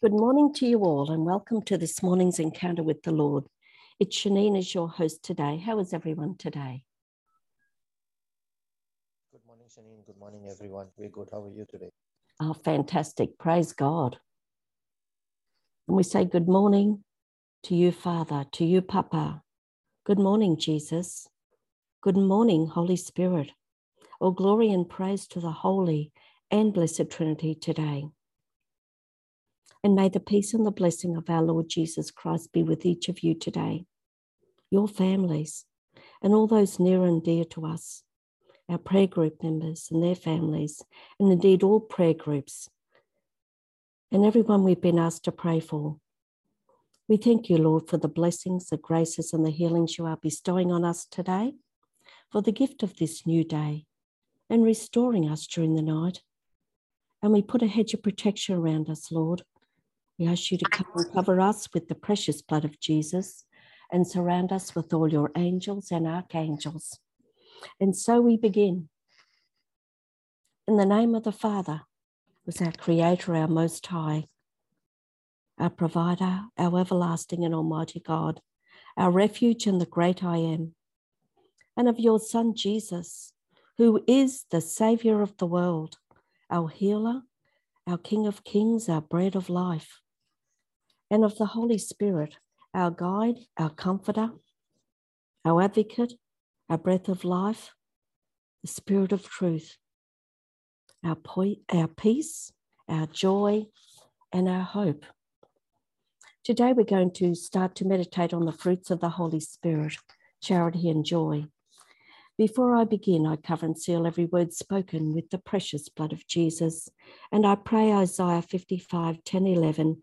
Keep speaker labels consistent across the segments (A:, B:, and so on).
A: Good morning to you all, and welcome to this morning's encounter with the Lord. It's Shanine as your host today. How is everyone today?
B: Good morning, Shanine. Good morning, everyone. We're good. How are you today?
A: Oh, fantastic. Praise God. And we say good morning to you, Father, to you, Papa. Good morning, Jesus. Good morning, Holy Spirit. All glory and praise to the Holy and Blessed Trinity today. And may the peace and the blessing of our Lord Jesus Christ be with each of you today, your families, and all those near and dear to us, our prayer group members and their families, and indeed all prayer groups, and everyone we've been asked to pray for. We thank you, Lord, for the blessings, the graces, and the healings you are bestowing on us today, for the gift of this new day, and restoring us during the night. And we put a hedge of protection around us, Lord, we ask you to come and cover us with the precious blood of Jesus and surround us with all your angels and archangels. And so we begin. In the name of the Father, was our Creator, our Most High, our Provider, our everlasting and Almighty God, our refuge and the great I am, and of your Son Jesus, who is the Saviour of the world, our healer, our King of kings, our bread of life and of the Holy Spirit, our guide, our comforter, our advocate, our breath of life, the Spirit of truth, our, po- our peace, our joy, and our hope. Today, we're going to start to meditate on the fruits of the Holy Spirit, charity and joy. Before I begin, I cover and seal every word spoken with the precious blood of Jesus. And I pray Isaiah 55 10 11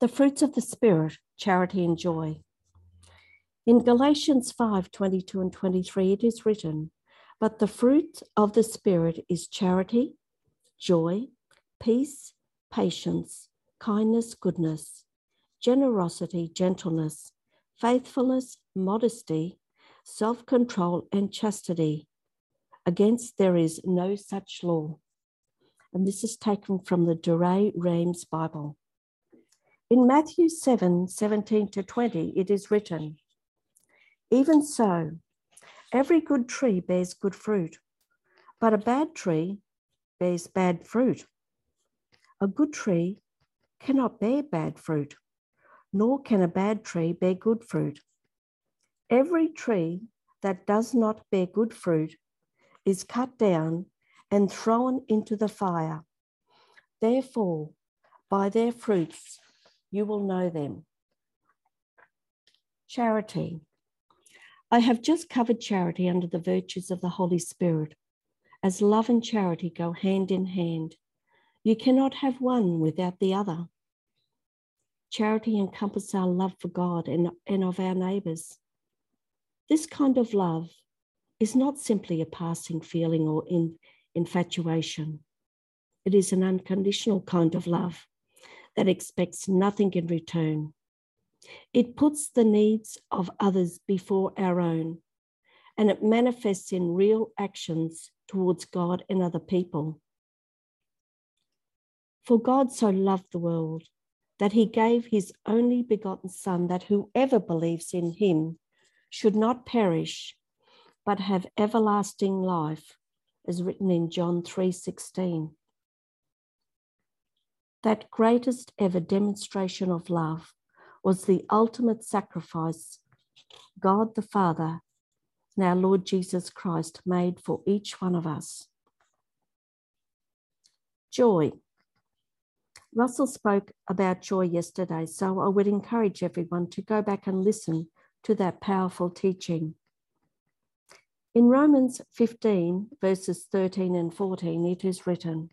A: The fruits of the Spirit charity and joy. In Galatians 5 22 and 23, it is written, But the fruit of the Spirit is charity, joy, peace, patience, kindness, goodness, generosity, gentleness, faithfulness, modesty, self control, and chastity. Against there is no such law. And this is taken from the Douay-Rheims Bible. In Matthew 7 17 to 20, it is written, Even so, every good tree bears good fruit, but a bad tree bears bad fruit. A good tree cannot bear bad fruit, nor can a bad tree bear good fruit. Every tree that does not bear good fruit is cut down and thrown into the fire. Therefore, by their fruits you will know them. Charity. I have just covered charity under the virtues of the Holy Spirit, as love and charity go hand in hand. You cannot have one without the other. Charity encompasses our love for God and, and of our neighbours. This kind of love is not simply a passing feeling or in, infatuation. It is an unconditional kind of love that expects nothing in return. It puts the needs of others before our own, and it manifests in real actions towards God and other people. For God so loved the world that he gave his only begotten Son, that whoever believes in him should not perish, but have everlasting life, as written in John 3:16 that greatest ever demonstration of love was the ultimate sacrifice God the Father and our Lord Jesus Christ made for each one of us. Joy. Russell spoke about joy yesterday, so I would encourage everyone to go back and listen to that powerful teaching. In Romans 15, verses 13 and 14, it is written,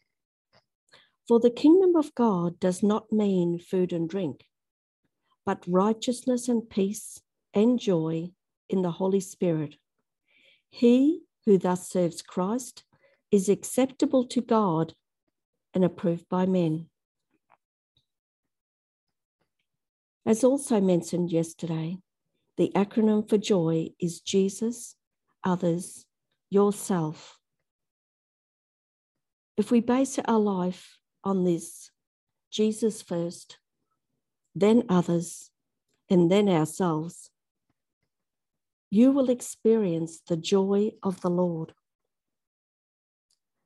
A: for the kingdom of God does not mean food and drink, but righteousness and peace and joy in the Holy Spirit. He who thus serves Christ is acceptable to God and approved by men. As also mentioned yesterday, the acronym for joy is Jesus, others, yourself. If we base our life on this, Jesus first, then others, and then ourselves, you will experience the joy of the Lord.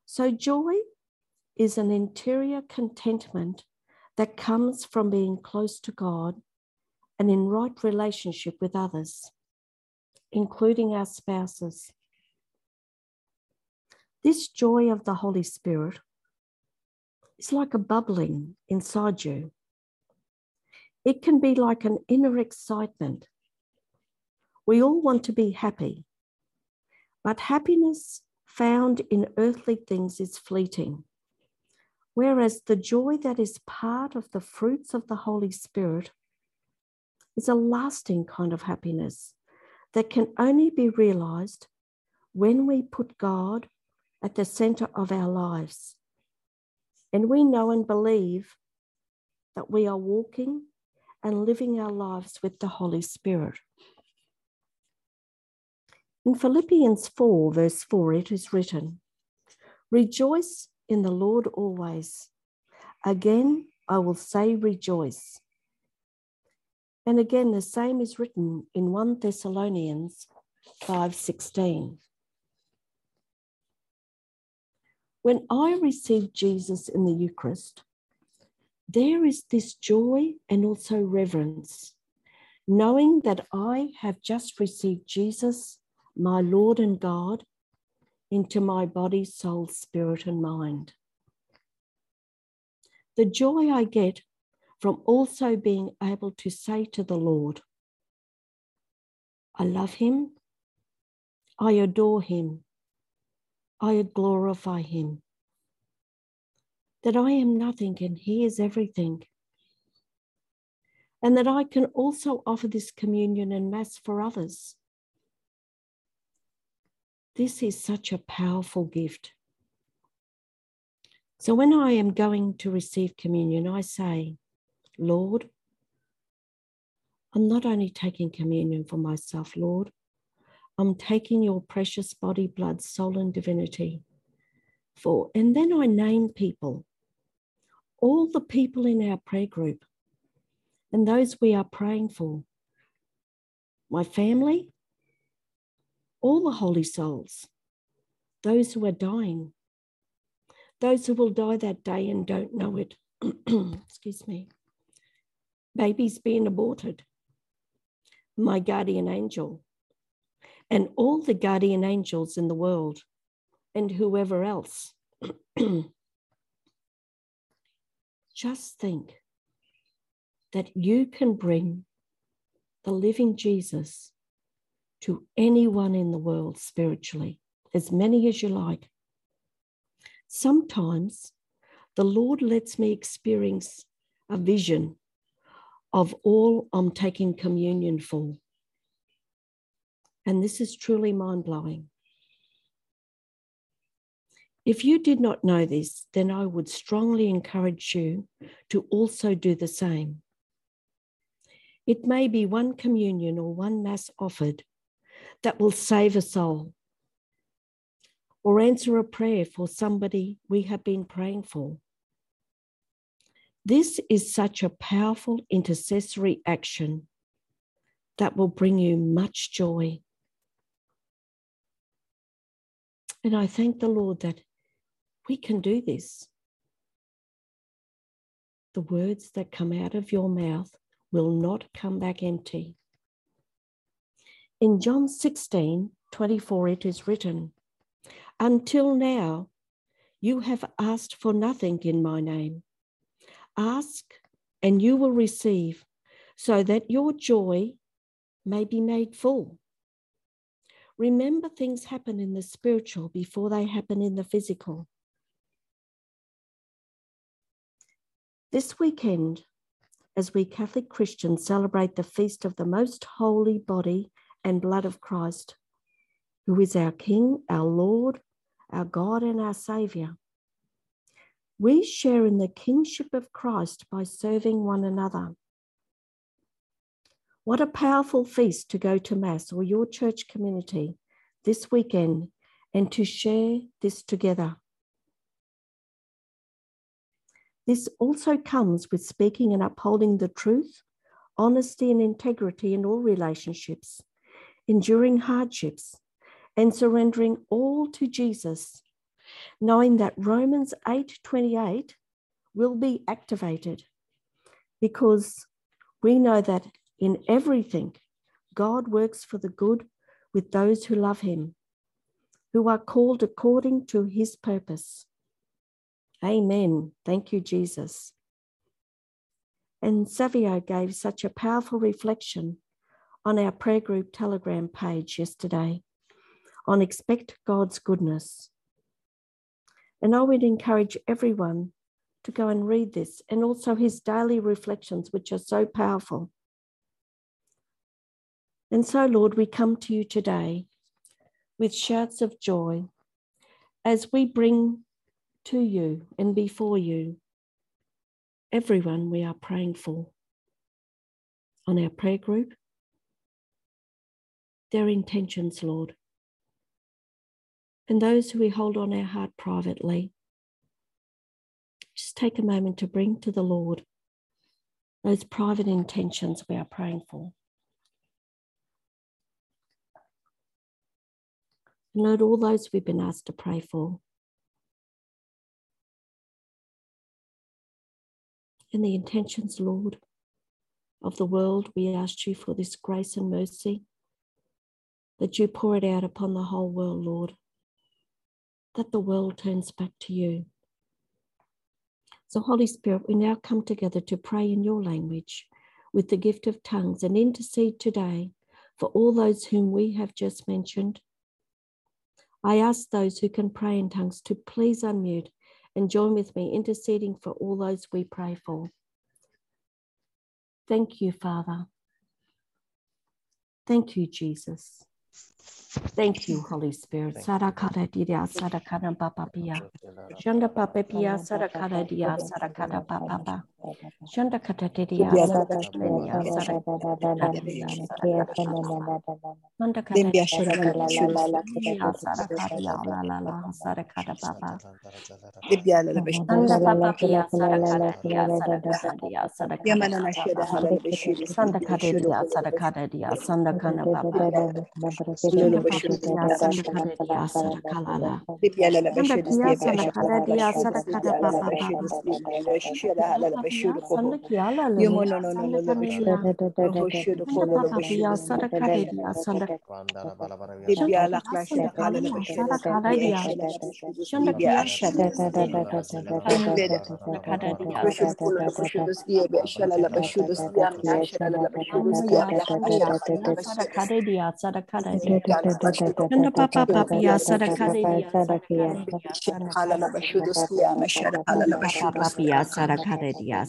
A: So, joy is an interior contentment that comes from being close to God and in right relationship with others, including our spouses. This joy of the Holy Spirit is like a bubbling inside you. It can be like an inner excitement. We all want to be happy, but happiness found in earthly things is fleeting. Whereas the joy that is part of the fruits of the Holy Spirit is a lasting kind of happiness that can only be realized when we put God at the center of our lives. And we know and believe that we are walking and living our lives with the Holy Spirit. In Philippians 4, verse 4, it is written, Rejoice in the Lord always. Again, I will say rejoice. And again, the same is written in 1 Thessalonians 5:16. When I receive Jesus in the Eucharist, there is this joy and also reverence, knowing that I have just received Jesus, my Lord and God, into my body, soul, spirit, and mind. The joy I get from also being able to say to the Lord, I love him, I adore him, I glorify him, that I am nothing and he is everything, and that I can also offer this communion and Mass for others. This is such a powerful gift. So when I am going to receive communion, I say, Lord, I'm not only taking communion for myself, Lord, I'm taking your precious body, blood, soul, and divinity for. And then I name people, all the people in our prayer group, and those we are praying for. My family, all the holy souls, those who are dying, those who will die that day and don't know it. Excuse me babies being aborted, my guardian angel, and all the guardian angels in the world, and whoever else. Just think that you can bring the living Jesus to anyone in the world spiritually, as many as you like. Sometimes the Lord lets me experience a vision of all I'm taking communion for. And this is truly mind blowing. If you did not know this, then I would strongly encourage you to also do the same. It may be one communion or one Mass offered that will save a soul or answer a prayer for somebody we have been praying for. This is such a powerful intercessory action that will bring you much joy. And I thank the Lord that we can do this. The words that come out of your mouth will not come back empty. In John 16 24, it is written, Until now, you have asked for nothing in my name. Ask and you will receive, so that your joy may be made full. Remember, things happen in the spiritual before they happen in the physical. This weekend, as we Catholic Christians celebrate the feast of the most holy body and blood of Christ, who is our King, our Lord, our God, and our Saviour. We share in the kingship of Christ by serving one another. What a powerful feast to go to Mass or your church community this weekend and to share this together. This also comes with speaking and upholding the truth, honesty, and integrity in all relationships, enduring hardships, and surrendering all to Jesus, knowing that Romans 8:28 will be activated because we know that in everything God works for the good with those who love him, who are called according to his purpose. Amen. Thank you, Jesus. And Savio gave such a powerful reflection on our prayer group telegram page yesterday on expect God's goodness. And I would encourage everyone to go and read this and also his daily reflections, which are so powerful. And so, Lord, we come to you today with shouts of joy as we bring to you and before you everyone we are praying for on our prayer group, their intentions, Lord, and those who we hold on our heart privately. Just take a moment to bring to the Lord those private intentions we are praying for. Lord, all those we've been asked to pray for. And the intentions, Lord, of the world, we ask you for this grace and mercy that you pour it out upon the whole world, Lord, that the world turns back to you. So, Holy Spirit, we now come together to pray in your language with the gift of tongues and intercede today for all those whom we have just mentioned. I ask those who can pray in tongues to please unmute and join with me interceding for all those we pray for. Thank you, Father. Thank you, Jesus. Thank you, Holy Spirit. Sarakara diya sarakara papa pia. Shanda sarakara papa papa. Shanda kata diya sarakara Manda kata diya sarakara diya la la la sarakara papa. Shanda papa pia sarakara diya sarakara diya sarakara papa. Sanda kata diya sarakara diya sanda kana papa. Shanda papa papa ya sarakare ya
C: Halala bashudos ya mashara halala bashudos
A: papa ya sarakare ya sarakata
C: Badara ya
A: ya kala
C: ya
A: ya ya
C: ya la la ya
A: ya ya.
C: Ya da kala la da la la da. Bede de de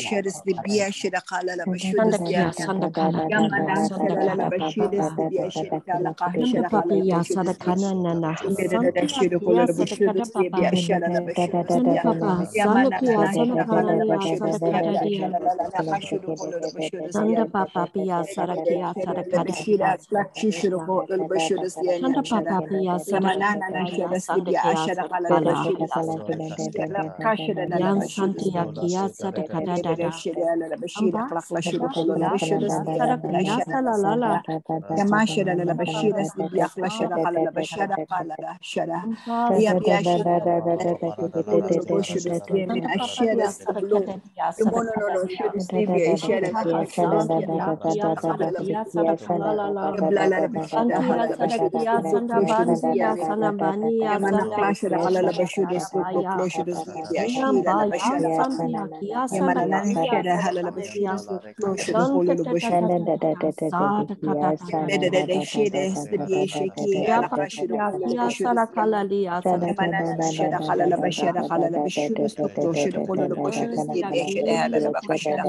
C: shede stemi sheki ala bashu da kala la da stemi. Yamana la shada kala la bashada kala la da da kolo la bashu da stemi a shada hala la bashu da kala la bashu.
A: Ya. Ya Nanda papa
C: Yumo no
A: papa
C: no
A: ya
C: no shuda stemi ya shada kala la bashu da stemi ya shada la bashu da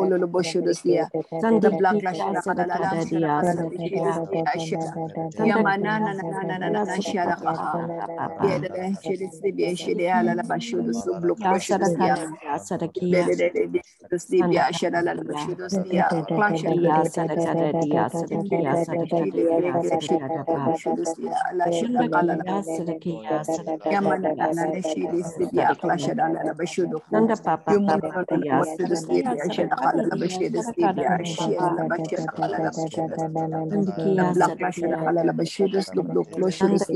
C: kala la bashu da.
A: Sandakia
C: Black Russia da closures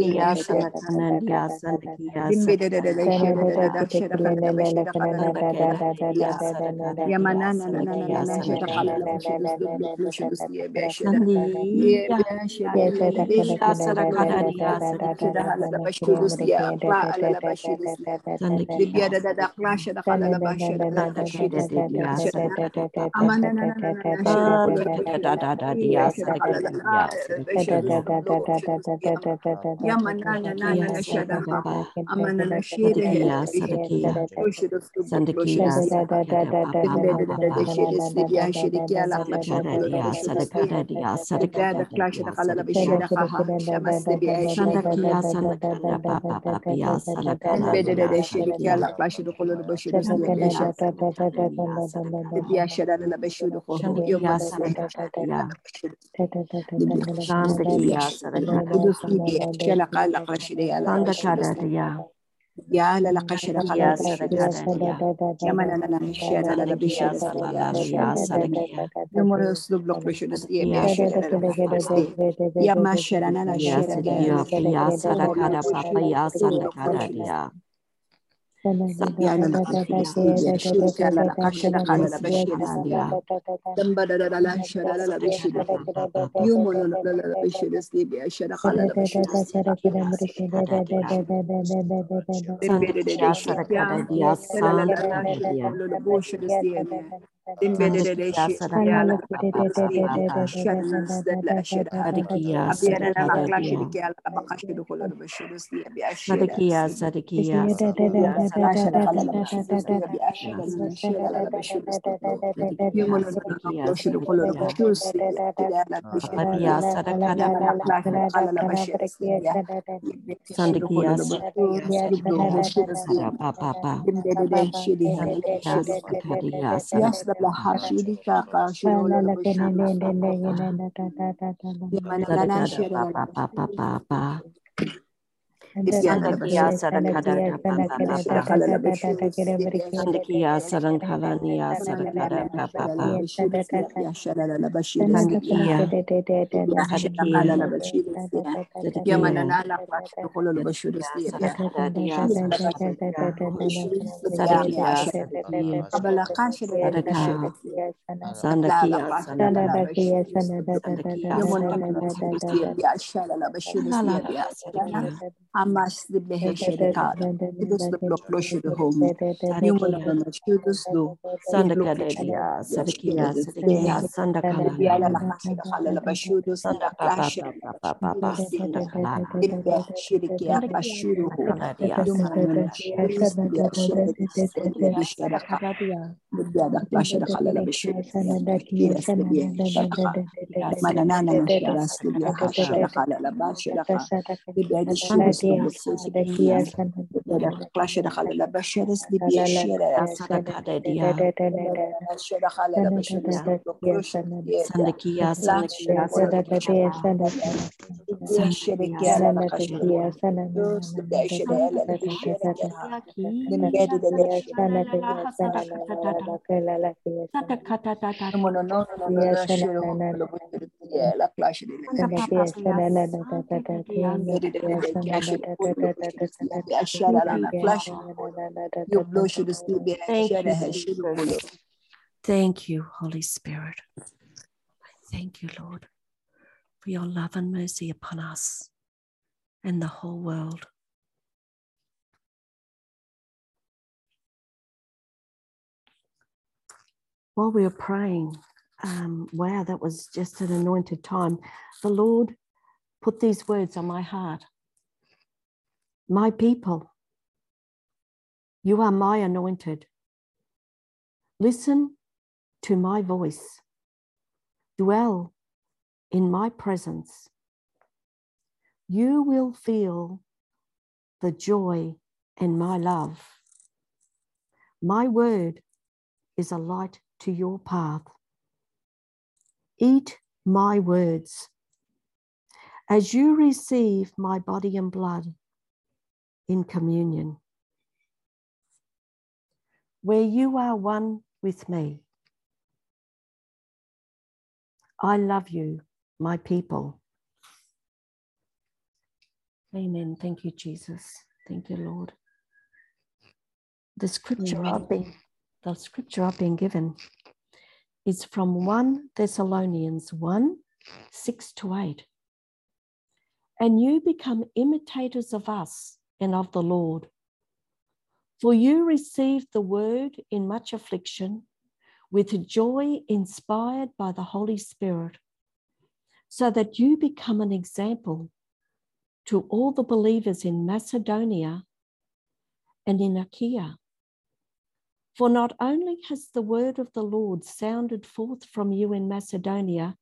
C: de de de de Yamana na na na na na closures ye be ye be be amana na na na na Şandak da kala
A: da da da dia sadakada
C: Yamana na na na na she da amana na she de
A: Sadakia sadakia
C: closures lu
A: sandakia sadakada dia sadakada dia sadakada dia sandakia sadakada papa papa ya sadakada Shandikia sadakada sandakia sadakada sandakada dia
C: Ya la la kashira
A: Ya
C: kala
A: sadakada dia
C: Yamana na na shara la
A: papa papa sandakia sadakada papa papa sandakia sadakadania sadakada papa papa sandakia sadakada dia sadakia sadakia sandakia
C: Amas de Bleheshedekar, Idus the block Loshu the home, Numan Shudus do,
A: sandakada dia sadakia sadakia sandakala
C: Biala la Hasha the Halala Bashudus,
A: sanda papa papa papa sandakala
C: Dimbe Shirikia Bashuru,
A: dia
C: Duman Shudus,
A: sadakada dia
C: Biada Lasha the Halala Bashudus, Manana Sharas, the Hasha the Halala Bashaka, the Bed Shudus, No, de la
A: Thank you, Holy Spirit. Thank you, Lord, for your love and mercy upon us and the whole world. While we were praying, um, wow, that was just an anointed time. The Lord put these words on my heart My people, you are my anointed. Listen to my voice, dwell in my presence. You will feel the joy in my love. My word is a light to your path. Eat my words. As you receive my body and blood in communion, where you are one with me. I love you, my people. Amen. Thank you, Jesus. Thank you, Lord. The scripture
C: Amen.
A: I've been, the scripture I've been given is from 1 Thessalonians 1 6 to 8. And you become imitators of us and of the Lord. For you received the word in much affliction with joy inspired by the Holy Spirit, so that you become an example to all the believers in Macedonia and in Achaia. For not only has the word of the Lord sounded forth from you in Macedonia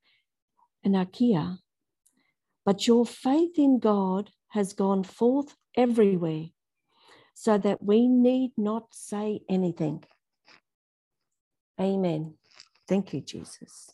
A: and Achaia, but your faith in God has gone forth everywhere, so that we need not say anything. Amen. Thank you, Jesus.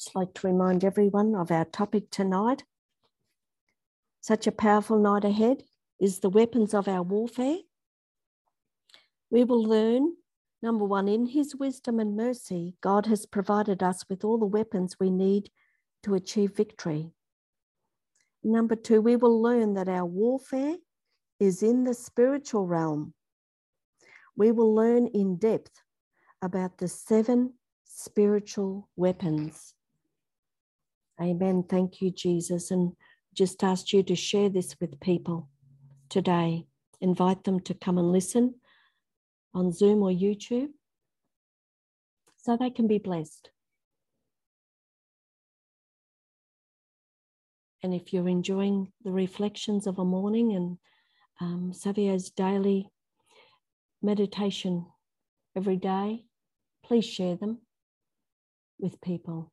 A: Just like to remind everyone of our topic tonight. Such a powerful night ahead is the weapons of our warfare. We will learn number one, in his wisdom and mercy, God has provided us with all the weapons we need to achieve victory. Number two, we will learn that our warfare is in the spiritual realm. We will learn in depth about the seven spiritual weapons. Amen. Thank you, Jesus. And just asked you to share this with people today. Invite them to come and listen on Zoom or YouTube so they can be blessed. And if you're enjoying the reflections of a morning and um, Savio's daily meditation every day, please share them with people.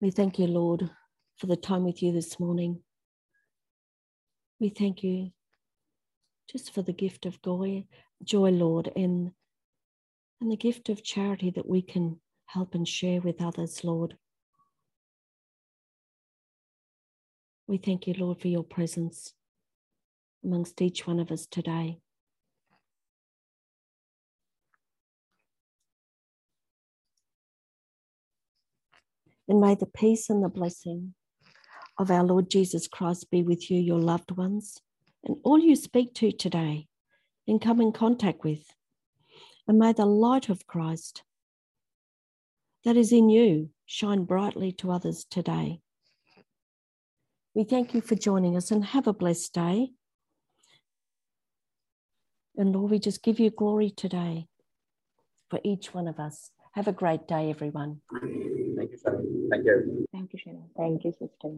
A: We thank you, Lord, for the time with you this morning. We thank you just for the gift of joy, joy, Lord, and, and the gift of charity that we can help and share with others, Lord. We thank you, Lord, for your presence amongst each one of us today. And may the peace and the blessing of our Lord Jesus Christ be with you, your loved ones, and all you speak to today and come in contact with. And may the light of Christ that is in you shine brightly to others today. We thank you for joining us and have a blessed day. And Lord, we just give you glory today for each one of us. Have a great day, everyone.
D: Thank you, Sharon. Thank you.
E: Thank you, Sharon. Thank you, sister.